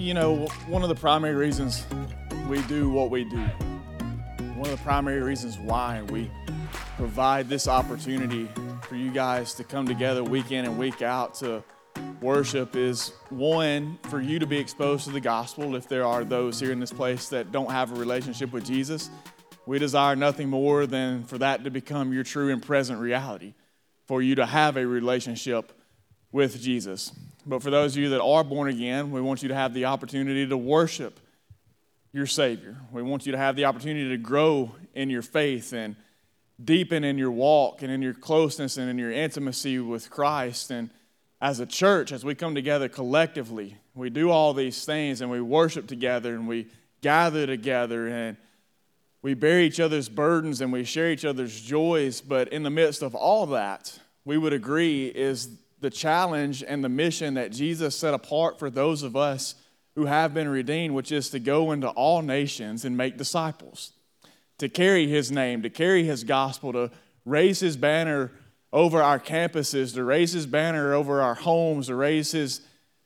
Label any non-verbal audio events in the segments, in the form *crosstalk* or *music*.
You know, one of the primary reasons we do what we do, one of the primary reasons why we provide this opportunity for you guys to come together week in and week out to worship is one, for you to be exposed to the gospel if there are those here in this place that don't have a relationship with Jesus. We desire nothing more than for that to become your true and present reality, for you to have a relationship with Jesus. But for those of you that are born again, we want you to have the opportunity to worship your Savior. We want you to have the opportunity to grow in your faith and deepen in your walk and in your closeness and in your intimacy with Christ. And as a church, as we come together collectively, we do all these things and we worship together and we gather together and we bear each other's burdens and we share each other's joys. But in the midst of all that, we would agree is the challenge and the mission that Jesus set apart for those of us who have been redeemed, which is to go into all nations and make disciples, to carry his name, to carry his gospel, to raise his banner over our campuses, to raise his banner over our homes, to raise his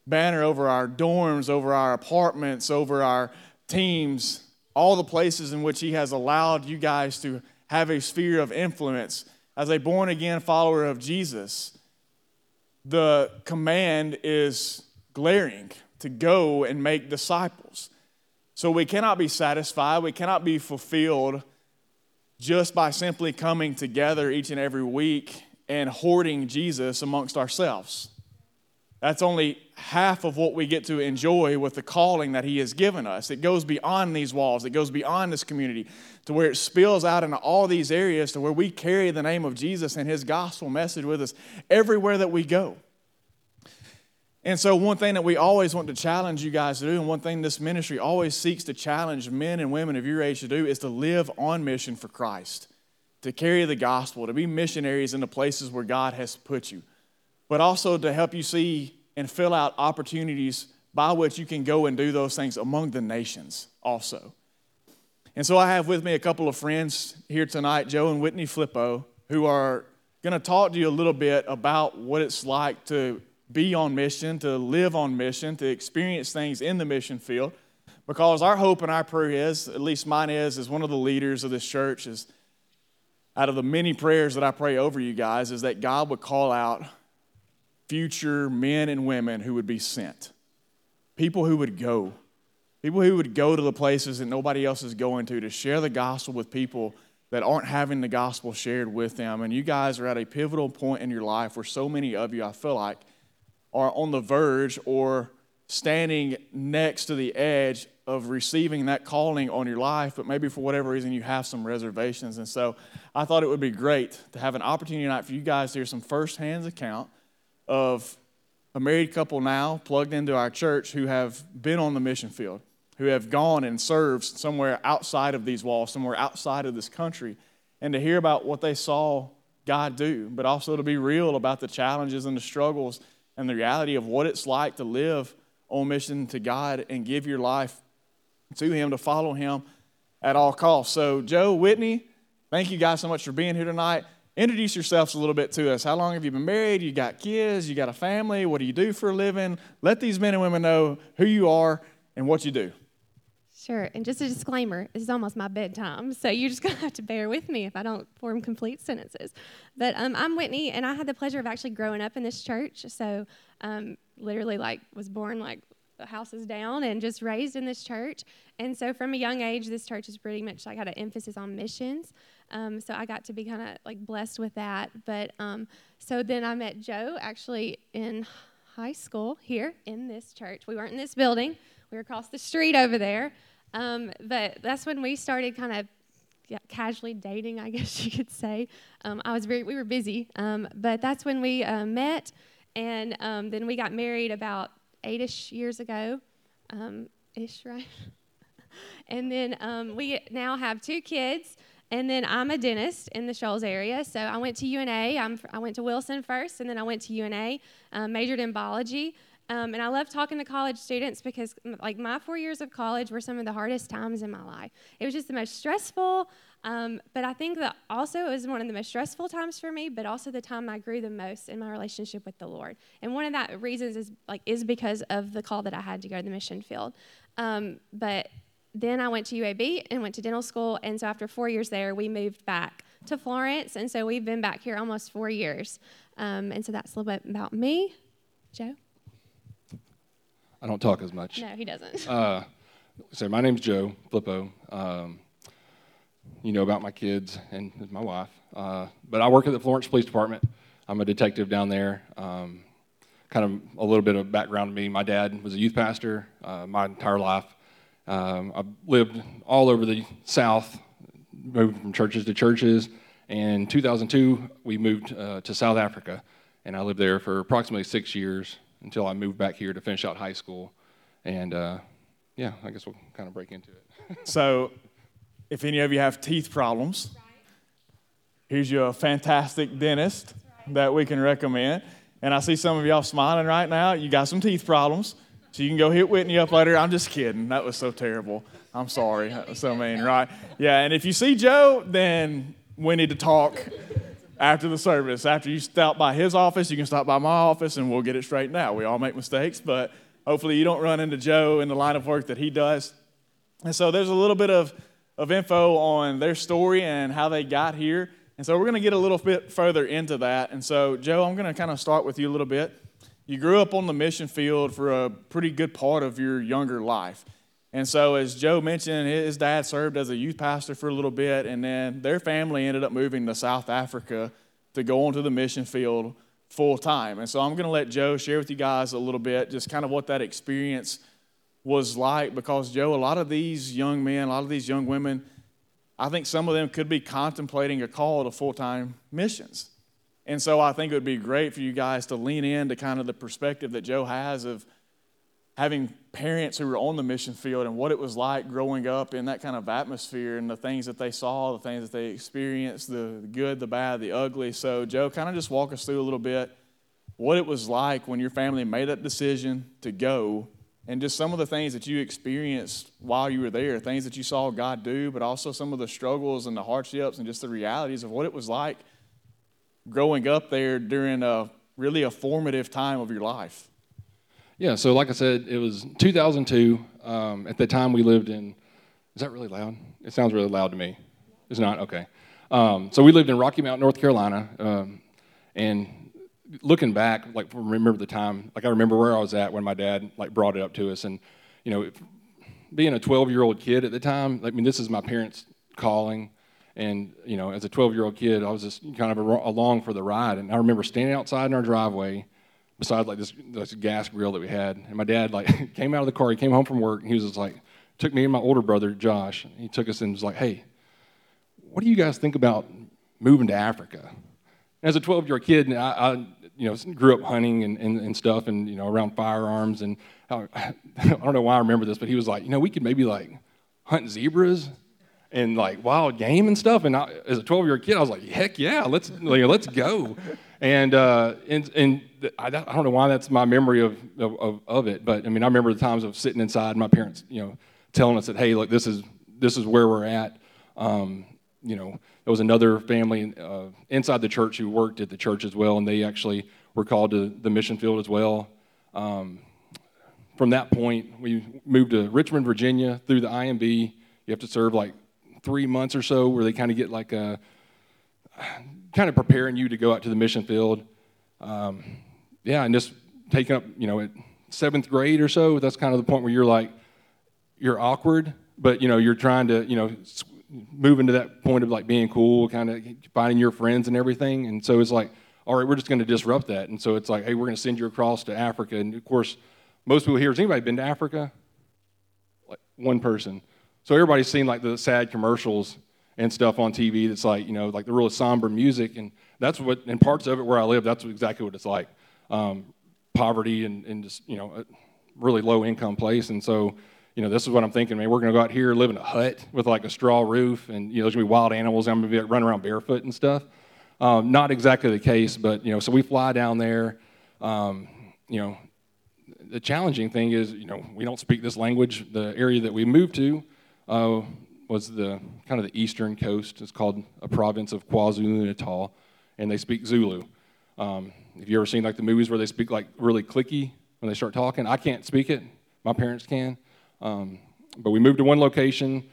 banner over our dorms, over our apartments, over our teams, all the places in which he has allowed you guys to have a sphere of influence as a born again follower of Jesus the command is glaring to go and make disciples. So we cannot be satisfied, we cannot be fulfilled just by simply coming together each and every week and hoarding Jesus amongst ourselves. That's only half of what we get to enjoy with the calling that He has given us. It goes beyond these walls, it goes beyond this community to where it spills out into all these areas to where we carry the name of Jesus and His gospel message with us everywhere that we go. And so, one thing that we always want to challenge you guys to do, and one thing this ministry always seeks to challenge men and women of your age to do, is to live on mission for Christ, to carry the gospel, to be missionaries in the places where God has put you but also to help you see and fill out opportunities by which you can go and do those things among the nations also. And so I have with me a couple of friends here tonight, Joe and Whitney Flippo, who are going to talk to you a little bit about what it's like to be on mission, to live on mission, to experience things in the mission field. Because our hope and our prayer is, at least mine is, as one of the leaders of this church, is out of the many prayers that I pray over you guys, is that God would call out future men and women who would be sent. People who would go. People who would go to the places that nobody else is going to to share the gospel with people that aren't having the gospel shared with them. And you guys are at a pivotal point in your life where so many of you, I feel like, are on the verge or standing next to the edge of receiving that calling on your life, but maybe for whatever reason you have some reservations. And so I thought it would be great to have an opportunity tonight for you guys to hear some firsthand account of a married couple now plugged into our church who have been on the mission field, who have gone and served somewhere outside of these walls, somewhere outside of this country, and to hear about what they saw God do, but also to be real about the challenges and the struggles and the reality of what it's like to live on mission to God and give your life to Him, to follow Him at all costs. So, Joe, Whitney, thank you guys so much for being here tonight. Introduce yourselves a little bit to us. How long have you been married? You got kids? You got a family? What do you do for a living? Let these men and women know who you are and what you do. Sure. And just a disclaimer, this is almost my bedtime, so you're just *laughs* going to have to bear with me if I don't form complete sentences. But um, I'm Whitney, and I had the pleasure of actually growing up in this church. So, um, literally, like, was born like the house is down and just raised in this church. And so, from a young age, this church is pretty much like had an emphasis on missions. Um, so I got to be kind of like blessed with that. But um, so then I met Joe actually in high school here in this church. We weren't in this building, we were across the street over there. Um, but that's when we started kind of yeah, casually dating, I *laughs* guess you could say. Um, I was very, we were busy, um, but that's when we uh, met, and um, then we got married about eight-ish years ago, ish, right? *laughs* and then we now have two kids. And then I'm a dentist in the Shoals area. So I went to UNA. I'm, I went to Wilson first, and then I went to UNA, uh, majored in biology. Um, and I love talking to college students because, like, my four years of college were some of the hardest times in my life. It was just the most stressful, um, but I think that also it was one of the most stressful times for me, but also the time I grew the most in my relationship with the Lord. And one of that reasons is like is because of the call that I had to go to the mission field. Um, but then I went to UAB and went to dental school, and so after four years there, we moved back to Florence, and so we've been back here almost four years. Um, and so that's a little bit about me, Joe. I don't talk as much. No, he doesn't. Uh, so my name's Joe Flippo. Um, you know about my kids and my wife. Uh, but I work at the Florence Police Department. I'm a detective down there. Um, kind of a little bit of background to me. My dad was a youth pastor uh, my entire life. Um, I've lived all over the South, moved from churches to churches. And in 2002, we moved uh, to South Africa, and I lived there for approximately six years until I moved back here to finish out high school. And uh, yeah, I guess we'll kind of break into it. *laughs* so, if any of you have teeth problems, here's your fantastic dentist that we can recommend. And I see some of y'all smiling right now. You got some teeth problems. So you can go hit Whitney up later. I'm just kidding. That was so terrible. I'm sorry. That was so mean, right? Yeah, and if you see Joe, then we need to talk after the service. After you stop by his office, you can stop by my office and we'll get it straightened out. We all make mistakes, but hopefully you don't run into Joe in the line of work that he does. And so there's a little bit of of info on their story and how they got here. And so we're going to get a little bit further into that. And so, Joe, I'm going to kind of start with you a little bit. You grew up on the mission field for a pretty good part of your younger life. And so, as Joe mentioned, his dad served as a youth pastor for a little bit, and then their family ended up moving to South Africa to go onto the mission field full time. And so, I'm going to let Joe share with you guys a little bit just kind of what that experience was like because, Joe, a lot of these young men, a lot of these young women, I think some of them could be contemplating a call to full time missions. And so I think it would be great for you guys to lean into kind of the perspective that Joe has of having parents who were on the mission field and what it was like growing up in that kind of atmosphere and the things that they saw, the things that they experienced, the good, the bad, the ugly. So, Joe, kind of just walk us through a little bit what it was like when your family made that decision to go and just some of the things that you experienced while you were there, things that you saw God do, but also some of the struggles and the hardships and just the realities of what it was like growing up there during a really a formative time of your life. Yeah, so like I said, it was 2002. Um, at the time, we lived in. Is that really loud? It sounds really loud to me. It's not okay. Um, so we lived in Rocky Mount, North Carolina, um, and looking back, like remember the time, like I remember where I was at when my dad like brought it up to us, and you know, being a 12 year old kid at the time, I mean, this is my parents' calling, and you know, as a 12 year old kid, I was just kind of along for the ride, and I remember standing outside in our driveway, beside like this, this gas grill that we had, and my dad like *laughs* came out of the car, he came home from work, and he was just like, took me and my older brother Josh, he took us and was like, hey, what do you guys think about moving to Africa? as a 12 year old kid, I, I, you know grew up hunting and, and, and, stuff, and you know around firearms, and I, *laughs* I don't know why I remember this, but he was like, you know, we could maybe like hunt zebras and like wild game and stuff. And I, as a 12 year old kid, I was like, heck yeah, let's like, let's go. And uh, and and I, don't know why that's my memory of, of of it, but I mean I remember the times of sitting inside, my parents, you know, telling us that hey, look, this is this is where we're at. Um, you know, there was another family uh, inside the church who worked at the church as well, and they actually were called to the mission field as well. Um, from that point, we moved to Richmond, Virginia through the IMB. You have to serve like three months or so where they kind of get like a kind of preparing you to go out to the mission field. Um, yeah, and just taking up, you know, at seventh grade or so, that's kind of the point where you're like, you're awkward, but you know, you're trying to, you know, moving to that point of like being cool, kind of finding your friends and everything. And so it's like, all right, we're just going to disrupt that. And so it's like, hey, we're going to send you across to Africa. And of course, most people here, has anybody been to Africa? Like one person. So everybody's seen like the sad commercials and stuff on TV that's like, you know, like the really somber music. And that's what, in parts of it where I live, that's exactly what it's like. Um, poverty and, and just, you know, a really low income place. And so, you know, this is what I'm thinking, man. We're going to go out here, live in a hut with like a straw roof, and, you know, there's going to be wild animals. I'm going to be running around barefoot and stuff. Um, not exactly the case, but, you know, so we fly down there, um, you know, the challenging thing is, you know, we don't speak this language. The area that we moved to uh, was the kind of the eastern coast. It's called a province of KwaZulu Natal, and they speak Zulu. Um, have you ever seen like the movies where they speak like really clicky when they start talking? I can't speak it. My parents can. Um, but we moved to one location.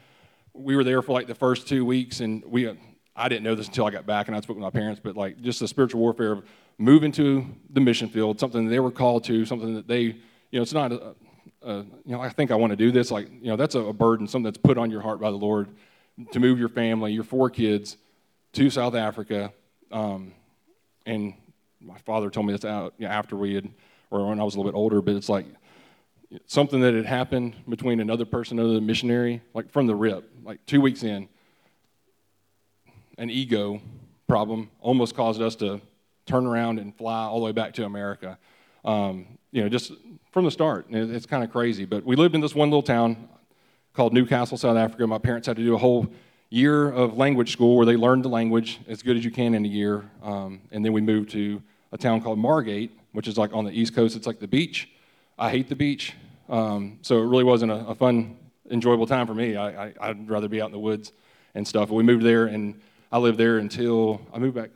We were there for like the first two weeks, and we I didn't know this until I got back and I spoke with my parents, but like just the spiritual warfare of moving to the mission field, something they were called to, something that they, you know, it's not, a, a, you know, I think I want to do this. Like, you know, that's a, a burden, something that's put on your heart by the Lord to move your family, your four kids to South Africa. Um, and my father told me this out after we had, or when I was a little bit older, but it's like something that had happened between another person, another missionary, like from the rip, like two weeks in an ego problem almost caused us to turn around and fly all the way back to America. Um, you know, just from the start. It's kind of crazy. But we lived in this one little town called Newcastle, South Africa. My parents had to do a whole year of language school where they learned the language as good as you can in a year. Um, and then we moved to a town called Margate, which is like on the East Coast. It's like the beach. I hate the beach. Um, so it really wasn't a, a fun, enjoyable time for me. I, I, would rather be out in the woods and stuff. But we moved there and I lived there until I moved back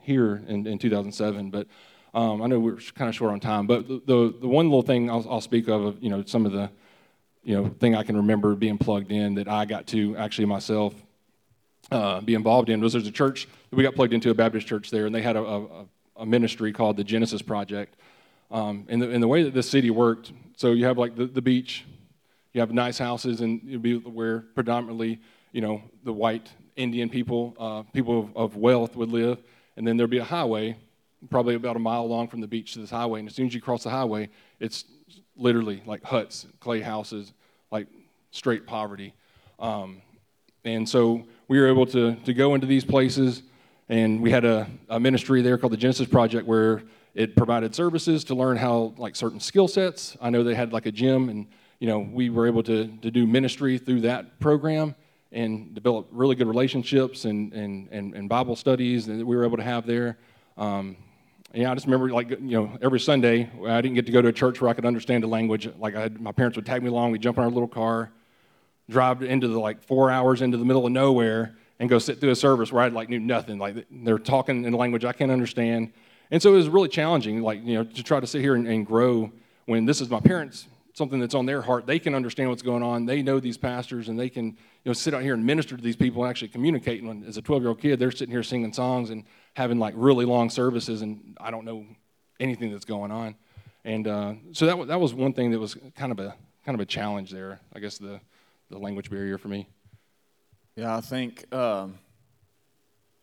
here in, in 2007. But um, I know we're kind of short on time. But the, the, the one little thing I'll, I'll, speak of, you know, some of the, you know, thing I can remember being plugged in that I got to actually myself uh, be involved in was there's a church that we got plugged into a Baptist church there, and they had a, a, a ministry called the Genesis Project. Um, and, the, and the way that this city worked, so you have like the, the beach, you have nice houses, and you'd be where predominantly, you know, the white Indian people, uh, people of, of, wealth would live, and then there'd be a highway, probably about a mile long from the beach to this highway. And as soon as you cross the highway, it's literally like huts, clay houses, like straight poverty. Um, and so we were able to, to go into these places, and we had a, a ministry there called the Genesis Project where it provided services to learn how like certain skill sets. I know they had like a gym, and you know we were able to, to do ministry through that program and develop really good relationships and, and, and, and Bible studies that we were able to have there. Um, yeah, I just remember like you know every Sunday I didn't get to go to a church where I could understand the language. Like had, my parents would tag me along. We'd jump in our little car, drive into the like four hours into the middle of nowhere, and go sit through a service where I like knew nothing. Like they're talking in a language I can't understand, and so it was really challenging. Like you know to try to sit here and, and grow when this is my parents' something that's on their heart. They can understand what's going on. They know these pastors, and they can you know sit out here and minister to these people and actually communicate. And as a 12 year old kid, they're sitting here singing songs and having like really long services, and I don't know anything that's going on. And uh, so that that was one thing that was kind of a kind of a challenge there. I guess the the language barrier for me. Yeah, I think, um,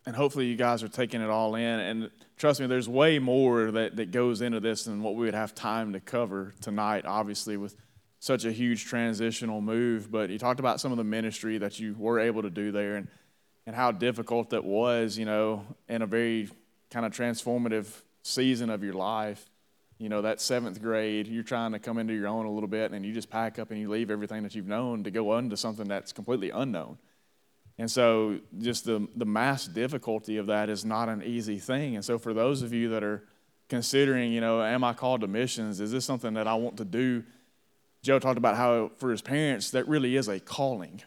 and hopefully you guys are taking it all in. And trust me, there's way more that, that goes into this than what we would have time to cover tonight, obviously, with such a huge transitional move. But you talked about some of the ministry that you were able to do there and, and how difficult that was, you know, in a very kind of transformative season of your life. You know, that seventh grade, you're trying to come into your own a little bit, and you just pack up and you leave everything that you've known to go into something that's completely unknown. And so, just the, the mass difficulty of that is not an easy thing. And so, for those of you that are considering, you know, am I called to missions? Is this something that I want to do? Joe talked about how, for his parents, that really is a calling.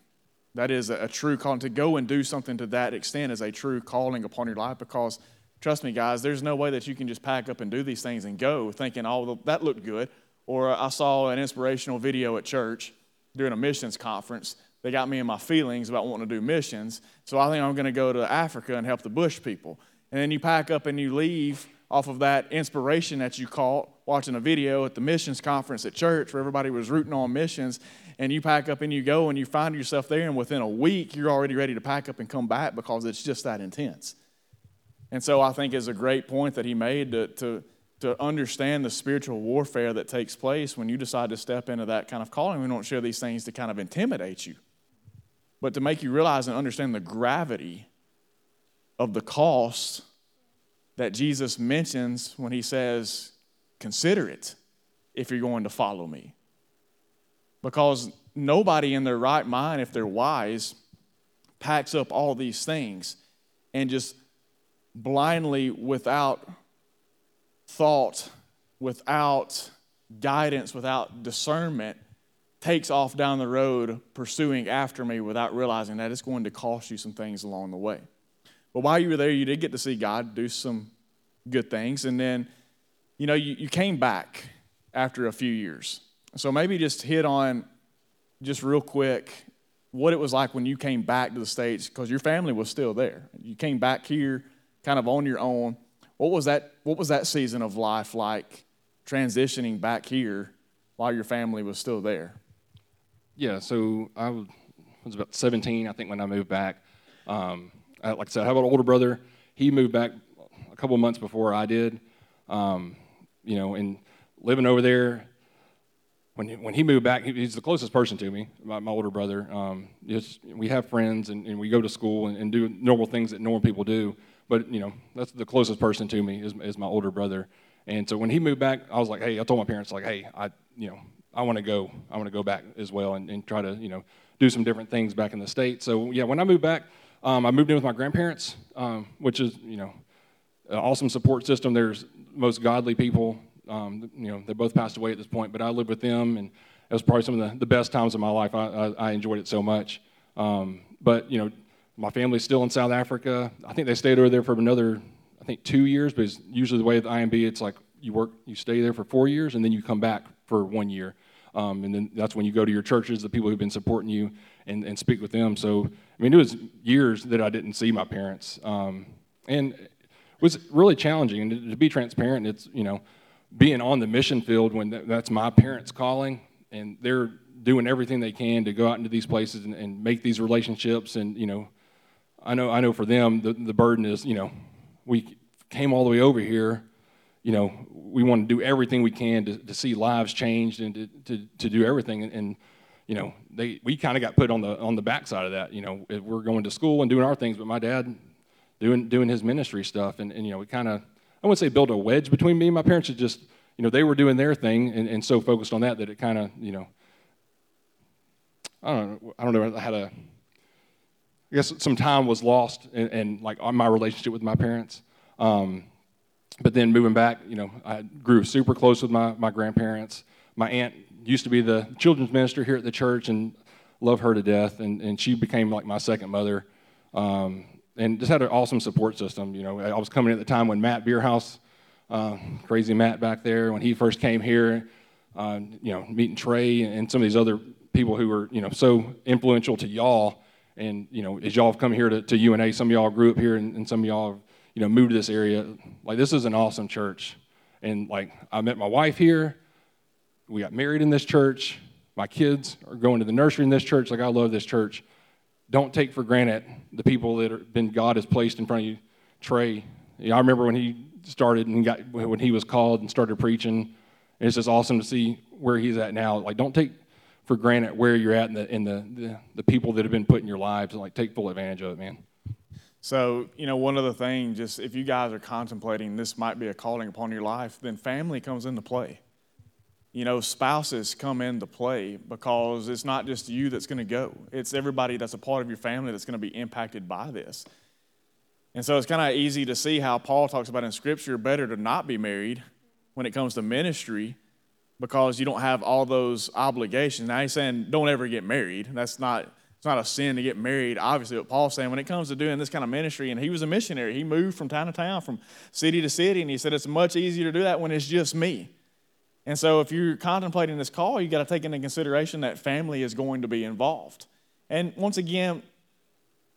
That is a, a true calling. To go and do something to that extent is a true calling upon your life because, trust me, guys, there's no way that you can just pack up and do these things and go thinking, oh, that looked good. Or I saw an inspirational video at church during a missions conference they got me in my feelings about wanting to do missions. So I think I'm going to go to Africa and help the bush people. And then you pack up and you leave off of that inspiration that you caught watching a video at the missions conference at church where everybody was rooting on missions. And you pack up and you go and you find yourself there, and within a week, you're already ready to pack up and come back because it's just that intense. And so I think it's a great point that he made to, to, to understand the spiritual warfare that takes place when you decide to step into that kind of calling. We don't share these things to kind of intimidate you but to make you realize and understand the gravity of the cost that Jesus mentions when he says, Consider it if you're going to follow me. Because nobody in their right mind, if they're wise, packs up all these things and just blindly, without thought, without guidance, without discernment, takes off down the road pursuing after me without realizing that it's going to cost you some things along the way. But while you were there, you did get to see God do some good things. And then, you know, you, you came back after a few years. So maybe just hit on, just real quick, what it was like when you came back to the States, because your family was still there. You came back here kind of on your own. What was that, what was that season of life like transitioning back here while your family was still there? Yeah, so I was about 17, I think, when I moved back. Um, like I said, I have an older brother. He moved back a couple months before I did. Um, you know, and living over there, when he, when he moved back, he's the closest person to me, my, my older brother. Um, just, we have friends and, and, we go to school and, and, do normal things that normal people do. But you know, that's the closest person to me is, is my older brother. And so when he moved back, I was like, hey, I told my parents like, hey, I you know, I want to go. I want to go back as well and, and, try to you know do some different things back in the state. So yeah, when I moved back, um, I moved in with my grandparents, um, which is you know an awesome support system. There's most godly people um, you know, they both passed away at this point, but I lived with them, and it was probably some of the, the best times of my life. I, I, I enjoyed it so much. Um, but, you know, my family's still in South Africa. I think they stayed over there for another, I think, two years, but usually the way at the IMB, it's like you work, you stay there for four years, and then you come back for one year. Um, and then that's when you go to your churches, the people who've been supporting you, and, and speak with them. So, I mean, it was years that I didn't see my parents. Um, and it was really challenging. And to, be transparent, it's, you know, being on the mission field when that's my parents' calling, and they're doing everything they can to go out into these places and, and make these relationships. And you know, I know I know for them the, the burden is you know we came all the way over here. You know, we want to do everything we can to, to see lives changed and to, to, to do everything. And, and you know, they we kind of got put on the on the backside of that. You know, we're going to school and doing our things, but my dad doing doing his ministry stuff, and, and you know, we kind of I wouldn't say build a wedge between me and my parents. It just, you know, they were doing their thing and, and so focused on that that it kind of, you know, I don't know, I don't know how to, I guess some time was lost and, like on my relationship with my parents. Um, but then moving back, you know, I grew super close with my, my grandparents. My aunt used to be the children's minister here at the church and love her to death. And, and she became like my second mother. Um, and just had an awesome support system. You know, I was coming at the time when Matt Beerhouse, uh, crazy Matt back there, when he first came here, uh, you know, meeting Trey and some of these other people who were, you know, so influential to y'all. And, you know, as y'all have come here to, to UNA, some of y'all grew up here and, and some of y'all you know, moved to this area. Like, this is an awesome church. And, like, I met my wife here. We got married in this church. My kids are going to the nursery in this church. Like, I love this church don't take for granted the people that have been God has placed in front of you. Trey, I remember when he started and got when he was called and started preaching. And it's just awesome to see where he's at now. Like, don't take for granted where you're at and the, in the, the, the people that have been put in your lives and like take full advantage of it, man. So, you know, one other thing, just if you guys are contemplating this might be a calling upon your life, then family comes into play you know, spouses come into play because it's not just you that's going to go, it's everybody that's a part of your family that's going to be impacted by this. And so it's kind of easy to see how Paul talks about in Scripture better to not be married when it comes to ministry because you don't have all those obligations. Now he's saying don't ever get married. That's not it's not a sin to get married. Obviously, what Paul's saying when it comes to doing this kind of ministry, and he was a missionary. He moved from town to town, from city to city, and he said it's much easier to do that when it's just me. And so, if you're contemplating this call, you got to take into consideration that family is going to be involved. And once again,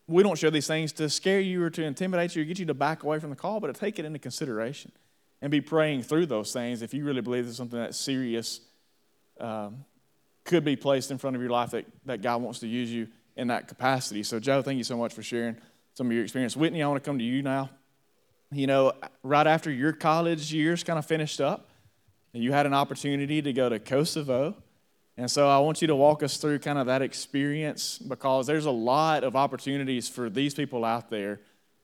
we don't share these things to scare you or to intimidate you or get you to back away from the call, but to take it into consideration and be praying through those things if you really believe there's something that's serious um, could be placed in front of your life that, that God wants to use you in that capacity. So, Joe, thank you so much for sharing some of your experience. Whitney, I want to come to you now. You know, right after your college years kind of finished up, you had an opportunity to go to Kosovo. And so I want you to walk us through kind of that experience because there's a lot of opportunities for these people out there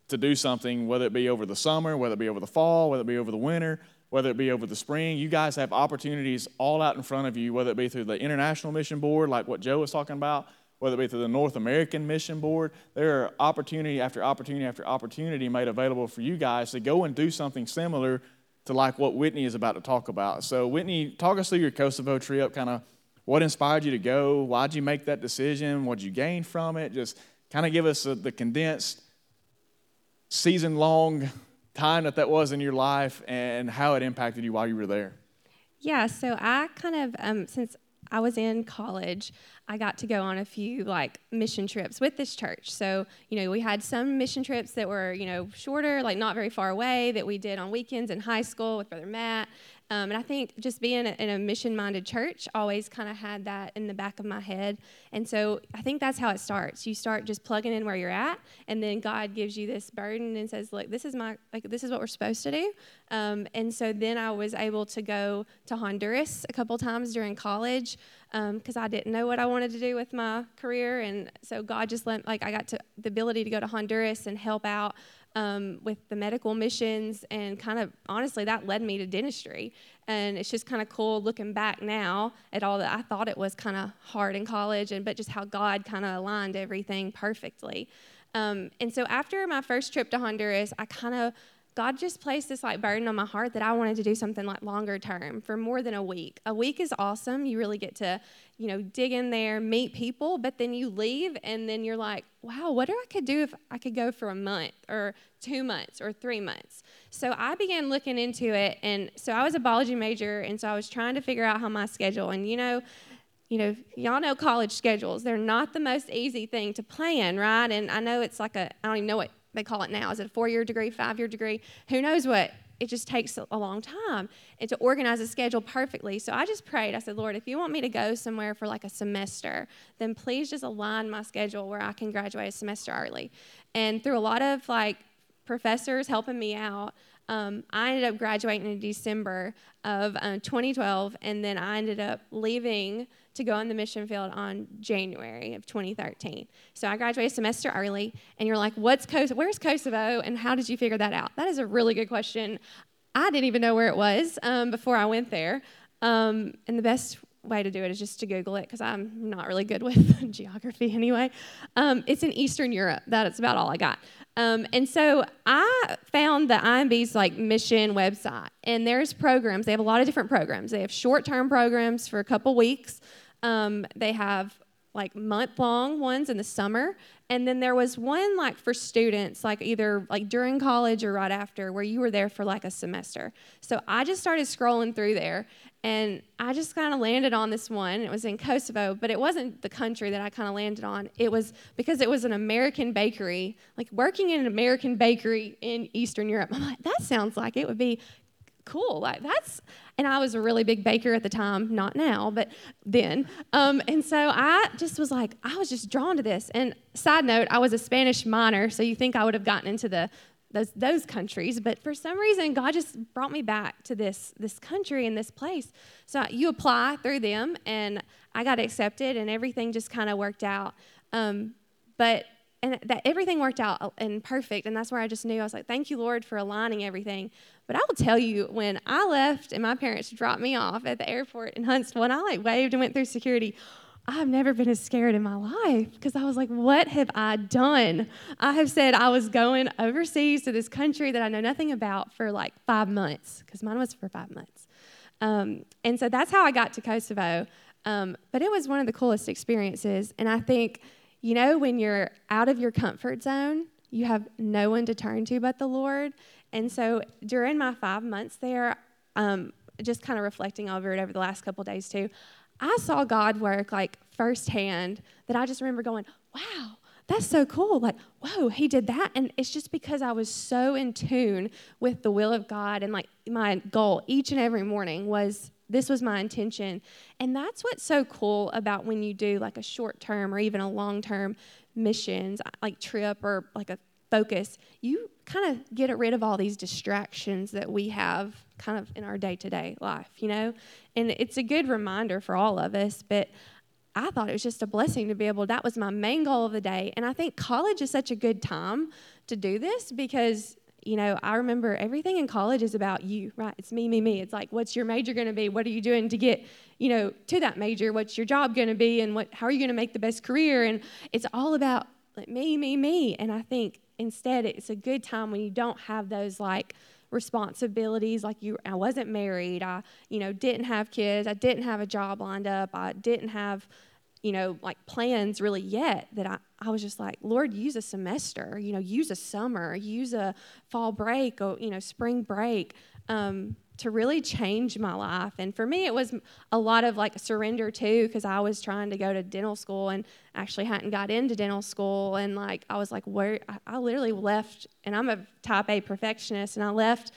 to do something, whether it be over the summer, whether it be over the fall, whether it be over the winter, whether it be over the spring. You guys have opportunities all out in front of you, whether it be through the International Mission Board, like what Joe was talking about, whether it be through the North American Mission Board. There are opportunity after opportunity after opportunity made available for you guys to go and do something similar to like what Whitney is about to talk about. So, Whitney, talk us through your Kosovo trip, kind of what inspired you to go? Why'd you make that decision? What did you gain from it? Just kind of give us a, the condensed season long time that that was in your life and how it impacted you while you were there. Yeah, so I kind of, um, since I was in college, I got to go on a few like mission trips with this church. So, you know, we had some mission trips that were, you know, shorter, like not very far away, that we did on weekends in high school with Brother Matt. Um, and I think just being in a mission minded church always kind of had that in the back of my head. And so I think that's how it starts. You start just plugging in where you're at, and then God gives you this burden and says, Look, this is my, like, this is what we're supposed to do. Um, and so then I was able to go to Honduras a couple times during college because um, I didn't know what I wanted to do with my career. And so God just let, like, I got to the ability to go to Honduras and help out um, with the medical missions, and kind of honestly, that led me to dentistry. And it's just kind of cool looking back now at all that I thought it was kind of hard in college, and but just how God kind of aligned everything perfectly. Um, and so after my first trip to Honduras, I kind of God just placed this like burden on my heart that I wanted to do something like longer term for more than a week. A week is awesome. You really get to, you know, dig in there, meet people, but then you leave and then you're like, wow, what do I could do if I could go for a month or two months or three months? So I began looking into it and so I was a biology major and so I was trying to figure out how my schedule and you know, you know, y'all know college schedules. They're not the most easy thing to plan, right? And I know it's like a, I don't even know what they call it now. Is it a four year degree, five year degree? Who knows what? It just takes a long time and to organize a schedule perfectly. So I just prayed. I said, Lord, if you want me to go somewhere for like a semester, then please just align my schedule where I can graduate a semester early. And through a lot of like professors helping me out, um, I ended up graduating in December of uh, 2012, and then I ended up leaving to go on the mission field on January of 2013. So I graduated a semester early, and you're like, "What's Kosovo? Where's Kosovo? And how did you figure that out?" That is a really good question. I didn't even know where it was um, before I went there, um, and the best way to do it is just to Google it because I'm not really good *laughs* with geography anyway. Um, it's in Eastern Europe. That's about all I got. Um, and so I found the IMB's like mission website, and there's programs. They have a lot of different programs. They have short-term programs for a couple weeks. Um, they have like month-long ones in the summer, and then there was one like for students, like either like during college or right after, where you were there for like a semester. So I just started scrolling through there, and I just kind of landed on this one. It was in Kosovo, but it wasn't the country that I kind of landed on. It was because it was an American bakery, like working in an American bakery in Eastern Europe. I'm like, that sounds like it would be cool. Like that's, and I was a really big baker at the time, not now, but then. Um, and so I just was like, I was just drawn to this. And side note, I was a Spanish minor, so you think I would have gotten into the those, those countries, but for some reason, God just brought me back to this, this country and this place. So you apply through them, and I got accepted, and everything just kind of worked out. Um, but and that everything worked out and perfect, and that's where I just knew I was like, "Thank you, Lord, for aligning everything." But I will tell you, when I left and my parents dropped me off at the airport in Huntsville, and I like waved and went through security. I've never been as scared in my life because I was like, what have I done? I have said I was going overseas to this country that I know nothing about for like five months because mine was for five months. Um, and so that's how I got to Kosovo. Um, but it was one of the coolest experiences. And I think, you know, when you're out of your comfort zone, you have no one to turn to but the Lord. And so during my five months there, um, just kind of reflecting over it over the last couple days too, I saw God work like firsthand that I just remember going, wow, that's so cool. Like, whoa, he did that. And it's just because I was so in tune with the will of God and like my goal each and every morning was this was my intention. And that's what's so cool about when you do like a short term or even a long term missions, uh, like trip or like a focus, you kind of get rid of all these distractions that we have kind of in our day to day life, you know? And it's a good reminder for all of us, but I thought it was just a blessing to be able, that was my main goal of the day. And I think college is such a good time to do this because, you know, I remember everything in college is about you, right? It's me, me, me. It's like, what's your major going to be? What are you doing to get, you know, to that major? What's your job going to be? And what, how are you going to make the best career? And it's all about like me, me, me. And I think instead it's a good time when you don't have those like responsibilities. Like you, I wasn't married. I, you know, didn't have kids. I didn't have a job lined up. I didn't have, you know, like plans really yet. That I, I was just like, Lord, use a semester. You know, use a summer. Use a fall break or you know, spring break. Um, to really change my life. And for me, it was a lot of like surrender too, because I was trying to go to dental school and actually hadn't got into dental school. And like, I was like, where I, I literally left, and I'm a type A perfectionist, and I left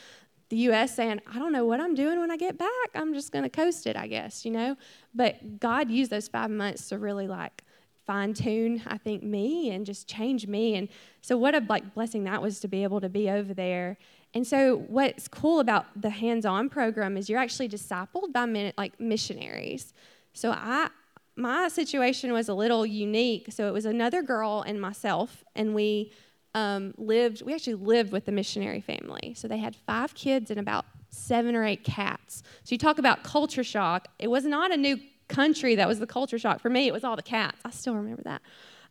the US saying, I don't know what I'm doing when I get back. I'm just going to coast it, I guess, you know? But God used those five months to really like, fine tune i think me and just change me and so what a like blessing that was to be able to be over there and so, what's cool about the hands-on program is you're actually discipled by min- like missionaries. So, I my situation was a little unique. So, it was another girl and myself, and we um, lived. We actually lived with the missionary family. So they had five kids and about seven or eight cats. So you talk about culture shock. It was not a new country that was the culture shock for me. It was all the cats. I still remember that.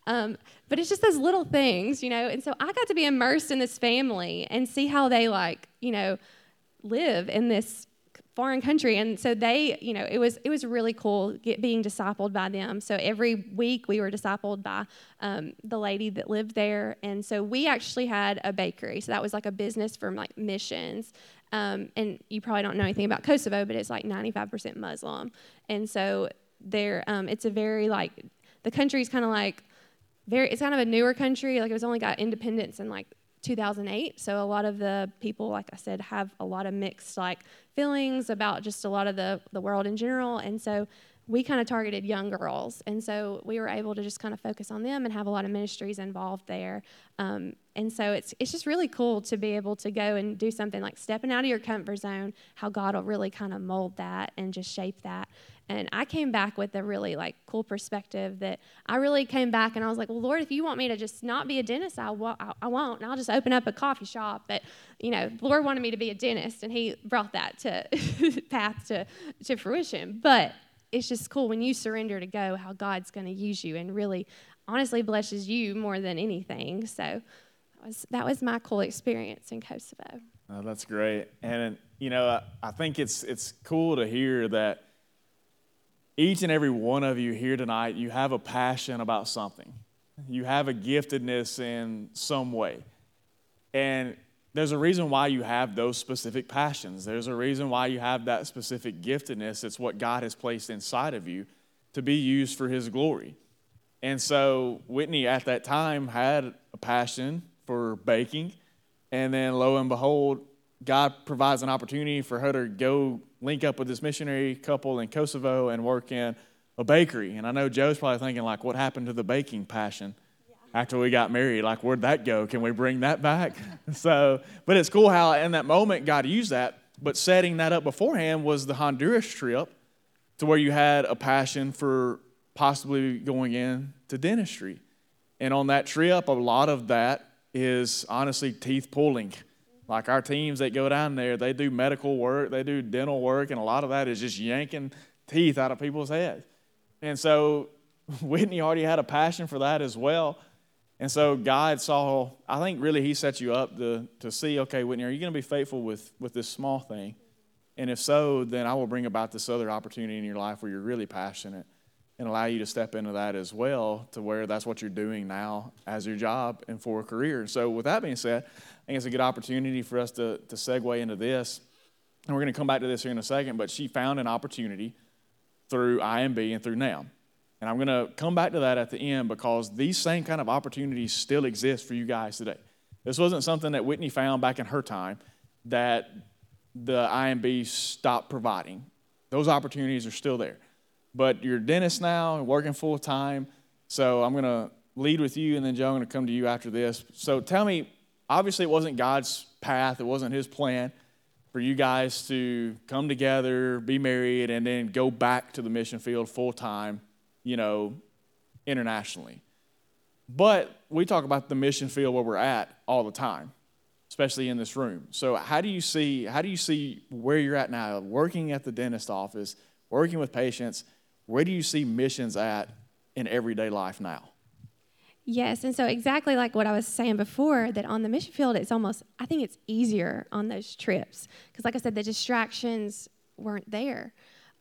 Um, but it's just those little things, you know. And so I got to be immersed in this family and see how they like, you know, live in this foreign country. And so they, you know, it was it was really cool get, being discipled by them. So every week we were discipled by um, the lady that lived there, and so we actually had a bakery. So that was like a business from like missions. Um, and you probably don't know anything about Kosovo, but it's like 95% Muslim, and so there, um, it's a very like the country's kind of like very it's kind of a newer country like it was only got independence in like 2008 so a lot of the people like i said have a lot of mixed like feelings about just a lot of the the world in general. And so we kind of targeted young girls. And so we were able to just kind of focus on them and have a lot of ministries involved there. Um, and so it's it's just really cool to be able to go and do something like stepping out of your comfort zone how god will really kind of mold that and just shape that and I came back with a really like cool perspective that I really came back and I was like, well, Lord, if you want me to just not be a dentist, I, wa- I won't. And I'll just open up a coffee shop. But, you know, Lord wanted me to be a dentist and he brought that to *laughs* path to, to fruition. But it's just cool when you surrender to go how God's going to use you and really honestly blesses you more than anything. So that was, that was my cool experience in Kosovo. Oh, that's great. And, you know, I, I think it's, it's cool to hear that each and every one of you here tonight, you have a passion about something. You have a giftedness in some way. And there's a reason why you have those specific passions. There's a reason why you have that specific giftedness. It's what God has placed inside of you to be used for His glory. And so Whitney at that time had a passion for baking. And then lo and behold, God provides an opportunity for her to go link up with this missionary couple in Kosovo and work in a bakery. And I know Joe's probably thinking, like, what happened to the baking passion yeah. after we got married? Like, where'd that go? Can we bring that back? *laughs* so, but it's cool how in that moment God used that. But setting that up beforehand was the Honduras trip to where you had a passion for possibly going into dentistry. And on that trip, a lot of that is honestly teeth pulling like our teams that go down there, they do medical work, they do dental work, and a lot of that is just yanking teeth out of people's heads. And so *laughs* Whitney already had a passion for that as well. And so God saw, I think really He set you up to, to see, okay, Whitney, are you going to be faithful with, with this small thing? And if so, then I will bring about this other opportunity in your life where you're really passionate and allow you to step into that as well to where that's what you're doing now as your job and for a career. So, with that being said, I think it's a good opportunity for us to, to segue into this. And we're going to come back to this here in a second, but she found an opportunity through IMB and through NAM. And I'm going to come back to that at the end because these same kind of opportunities still exist for you guys today. This wasn't something that Whitney found back in her time that the IMB stopped providing. Those opportunities are still there. But you're a dentist now and working full time. So I'm going to lead with you, and then Joe, I'm going to come to you after this. So tell me, obviously it wasn't God's path, it wasn't his plan for you guys to come together, be married, and then go back to the mission field full time, you know, internationally. But we talk about the mission field where we're at all the time, especially in this room. So how do you see how do you see where you're at now, working at the dentist office, working with patients? Where do you see missions at in everyday life now? Yes, and so exactly like what I was saying before, that on the mission field, it's almost, I think it's easier on those trips. Because, like I said, the distractions weren't there.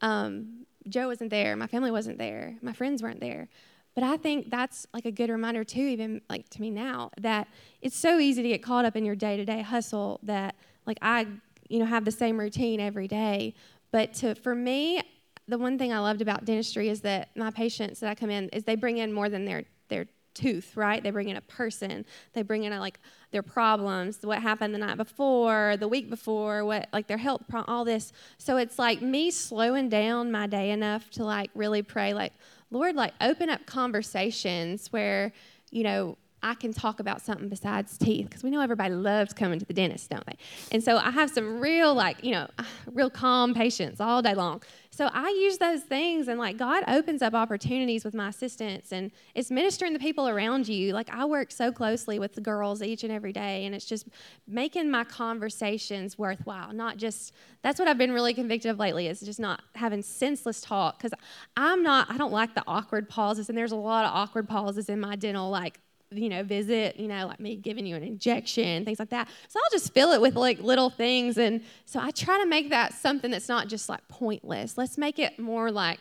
Um, Joe wasn't there, my family wasn't there, my friends weren't there. But I think that's like a good reminder, too, even like to me now, that it's so easy to get caught up in your day to day hustle that, like, I, you know, have the same routine every day. But to, for me, the one thing I loved about dentistry is that my patients that I come in is they bring in more than their their tooth, right? They bring in a person. They bring in a, like their problems, what happened the night before, the week before, what like their health, pro- all this. So it's like me slowing down my day enough to like really pray, like Lord, like open up conversations where you know I can talk about something besides teeth because we know everybody loves coming to the dentist, don't they? And so I have some real, like, you know, *sighs* real calm patients all day long. So I use those things, and like God opens up opportunities with my assistants, and it's ministering the people around you. Like I work so closely with the girls each and every day, and it's just making my conversations worthwhile. Not just that's what I've been really convicted of lately is just not having senseless talk because I'm not. I don't like the awkward pauses, and there's a lot of awkward pauses in my dental like you know, visit, you know, like me giving you an injection, things like that. So I'll just fill it with like little things. And so I try to make that something that's not just like pointless. Let's make it more like,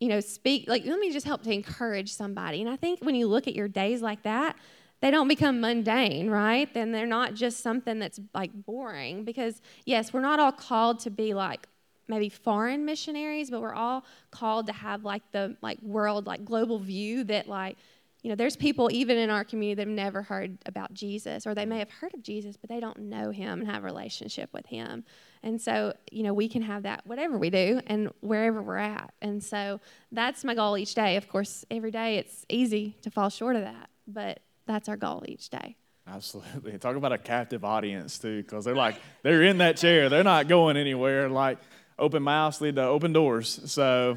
you know, speak, like, let me just help to encourage somebody. And I think when you look at your days like that, they don't become mundane, right? Then they're not just something that's like boring. Because, yes, we're not all called to be like maybe foreign missionaries, but we're all called to have like the like world, like global view that like, you know, there's people even in our community that have never heard about Jesus, or they may have heard of Jesus, but they don't know him and have a relationship with him. And so, you know, we can have that whatever we do and wherever we're at. And so that's my goal each day. Of course, every day it's easy to fall short of that, but that's our goal each day. Absolutely. *laughs* Talk about a captive audience, too, because they're like, they're in that chair. They're not going anywhere. Like, open mouths lead to open doors. So,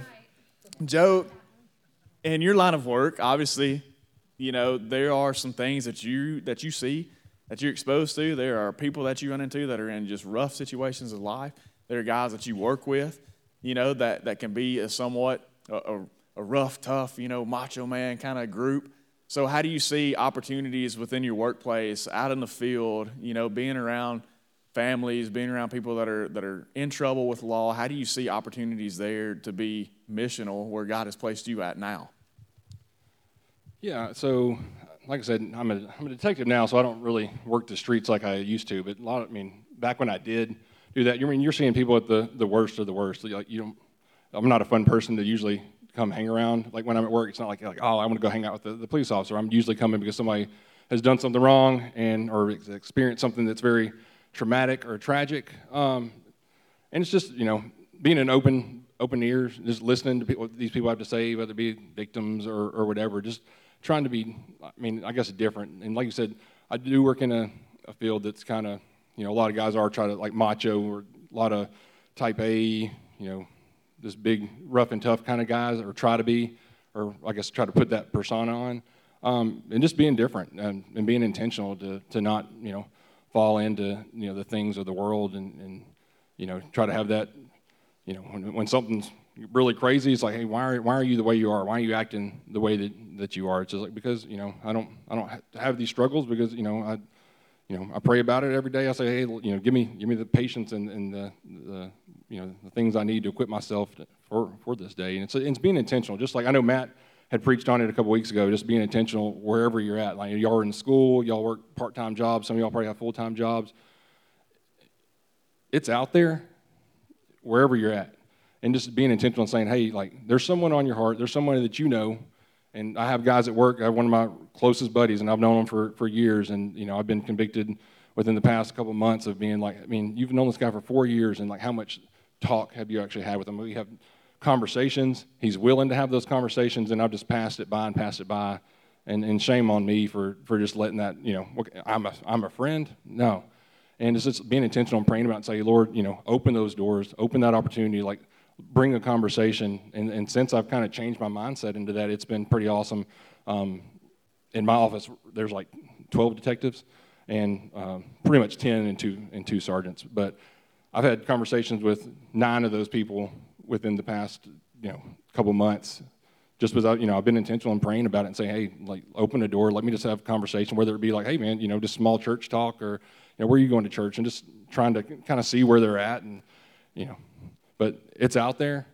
Joe, in your line of work, obviously, you know, there are some things that you that you see that you're exposed to. There are people that you run into that are in just rough situations of life. There are guys that you work with, you know, that, that can be a somewhat a, a, rough, tough, you know, macho man kind of group. So how do you see opportunities within your workplace, out in the field, you know, being around families, being around people that are that are in trouble with law? How do you see opportunities there to be missional where God has placed you at now? Yeah, so like I said, I'm a, I'm a detective now, so I don't really work the streets like I used to. But a lot, of, I mean, back when I did do that, you I mean you're seeing people at the, the worst of the worst. Like you don't, I'm not a fun person to usually come hang around. Like when I'm at work, it's not like like oh I want to go hang out with the, the police officer. I'm usually coming because somebody has done something wrong and or experienced something that's very traumatic or tragic. Um, and it's just you know being an open open ears, just listening to what these people have to say, whether it be victims or, or whatever. Just trying to be, I mean, I guess different. And like you said, I do work in a, a field that's kind of, you know, a lot of guys are trying to like macho or a lot of type A, you know, this big rough and tough kind of guys or try to be, or I guess try to put that persona on. Um, and just being different and, and being intentional to, to not, you know, fall into, you know, the things of the world and, and you know, try to have that, you know, when, when something's really crazy. It's like, hey, why are, why are you the way you are? Why are you acting the way that, that you are? It's just like because you know I don't I don't have these struggles because you know I you know I pray about it every day. I say, hey, you know, give me give me the patience and, and the, the you know the things I need to equip myself for for this day. And it's it's being intentional. Just like I know Matt had preached on it a couple weeks ago. Just being intentional wherever you're at. Like y'all are in school, y'all work part time jobs. Some of y'all probably have full time jobs. It's out there wherever you're at and just being intentional and saying, hey, like, there's someone on your heart, there's someone that you know. And I have guys at work, I have one of my closest buddies, and I've known him for, for years. And, you know, I've been convicted within the past couple of months of being like, I mean, you've known this guy for four years, and like, how much talk have you actually had with him? We have conversations. He's willing to have those conversations, and I've just passed it by and passed it by. And, and shame on me for, for just letting that, you know, I'm a, I'm a friend. No. And it's just being intentional and praying about and say, Lord, you know, open those doors, open that opportunity. Like, bring a conversation. And, and since I've kind of changed my mindset into that, it's been pretty awesome. Um, in my office, there's like 12 detectives and um, pretty much 10 and two, and two sergeants. But I've had conversations with nine of those people within the past, you know, couple months just without, you know, I've been intentional in praying about it and saying, hey, like, open the door, let me just have a conversation, whether it be like, hey, man, you know, just small church talk or, you know, where are you going to church? And just trying to kind of see where they're at and, you know, but it's out there.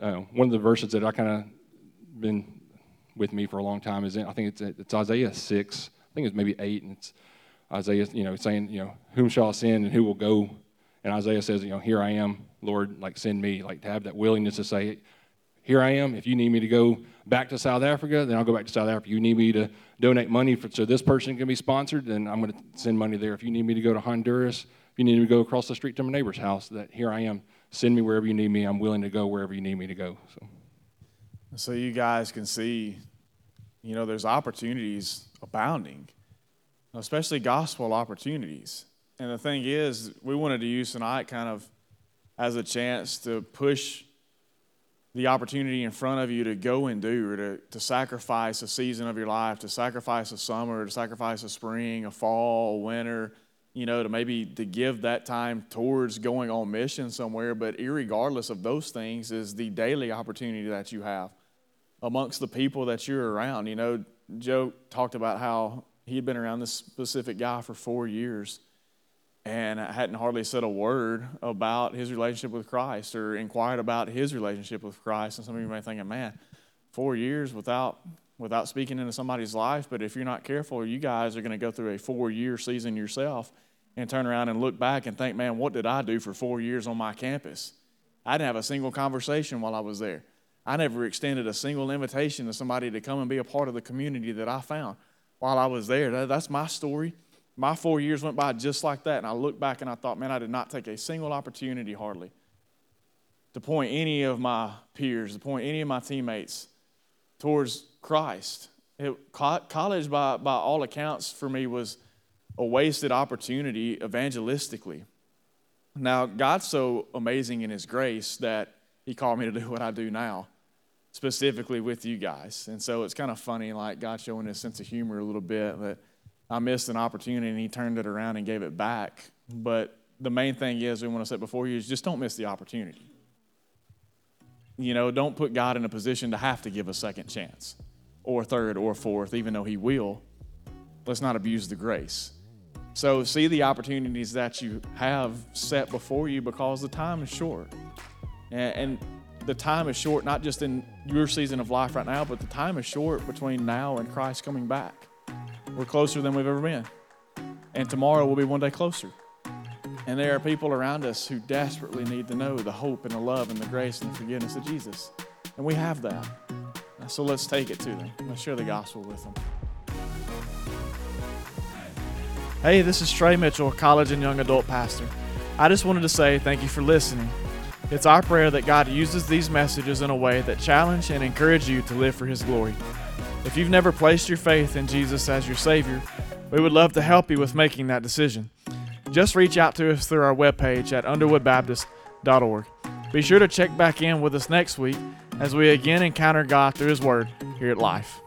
Uh, one of the verses that I kind of been with me for a long time is in, I think it's, it's Isaiah 6, I think it's maybe 8, and it's Isaiah, you know, saying, you know, whom shall I send and who will go? And Isaiah says, you know, here I am, Lord, like send me, like to have that willingness to say, here I am. If you need me to go back to South Africa, then I'll go back to South Africa. You need me to donate money for, so this person can be sponsored, then I'm going to send money there. If you need me to go to Honduras, if you need me to go across the street to my neighbor's house, that here I am. Send me wherever you need me. I'm willing to go wherever you need me to go. So, so you guys can see, you know, there's opportunities abounding, especially gospel opportunities. And the thing is, we wanted to use tonight kind of as a chance to push the opportunity in front of you to go and do, or to, to sacrifice a season of your life, to sacrifice a summer, to sacrifice a spring, a fall, a winter, you know, to maybe to give that time towards going on mission somewhere. But regardless of those things, is the daily opportunity that you have amongst the people that you're around. You know, Joe talked about how he had been around this specific guy for four years and hadn't hardly said a word about his relationship with Christ or inquired about his relationship with Christ. And some of you may be thinking, man, four years without without speaking into somebody's life. But if you're not careful, you guys are going to go through a four year season yourself and turn around and look back and think, man, what did I do for four years on my campus? I didn't have a single conversation while I was there. I never extended a single invitation to somebody to come and be a part of the community that I found while I was there. That's my story. My four years went by just like that, and I looked back and I thought, man, I did not take a single opportunity hardly to point any of my peers, to point any of my teammates towards Christ. It, college, by, by all accounts, for me was a wasted opportunity evangelistically. Now, God's so amazing in His grace that He called me to do *laughs* what I do now, specifically with you guys. And so it's kind of funny, like God showing His sense of humor a little bit. that I missed an opportunity and he turned it around and gave it back. But the main thing is, we want to say before you is just don't miss the opportunity. You know, don't put God in a position to have to give a second chance or third or fourth, even though he will. Let's not abuse the grace. So see the opportunities that you have set before you because the time is short. And, the time is short, not just in your season of life right now, but the time is short between now and Christ coming back. We're closer than we've ever been. And tomorrow will be one day closer. And there are people around us who desperately need to know the hope and the love and the grace and the forgiveness of Jesus. And we have that. So let's take it to them. Let's share the gospel with them. Hey, this is Trey Mitchell, college and young adult pastor. I just wanted to say thank you for listening. It's our prayer that God uses these messages in a way that challenge and encourage you to live for His glory. If you've never placed your faith in Jesus as your Savior, we would love to help you with making that decision. Just reach out to us through our webpage at underwoodbaptist.org. Be sure to check back in with us next week as we again encounter God through His Word here at Life.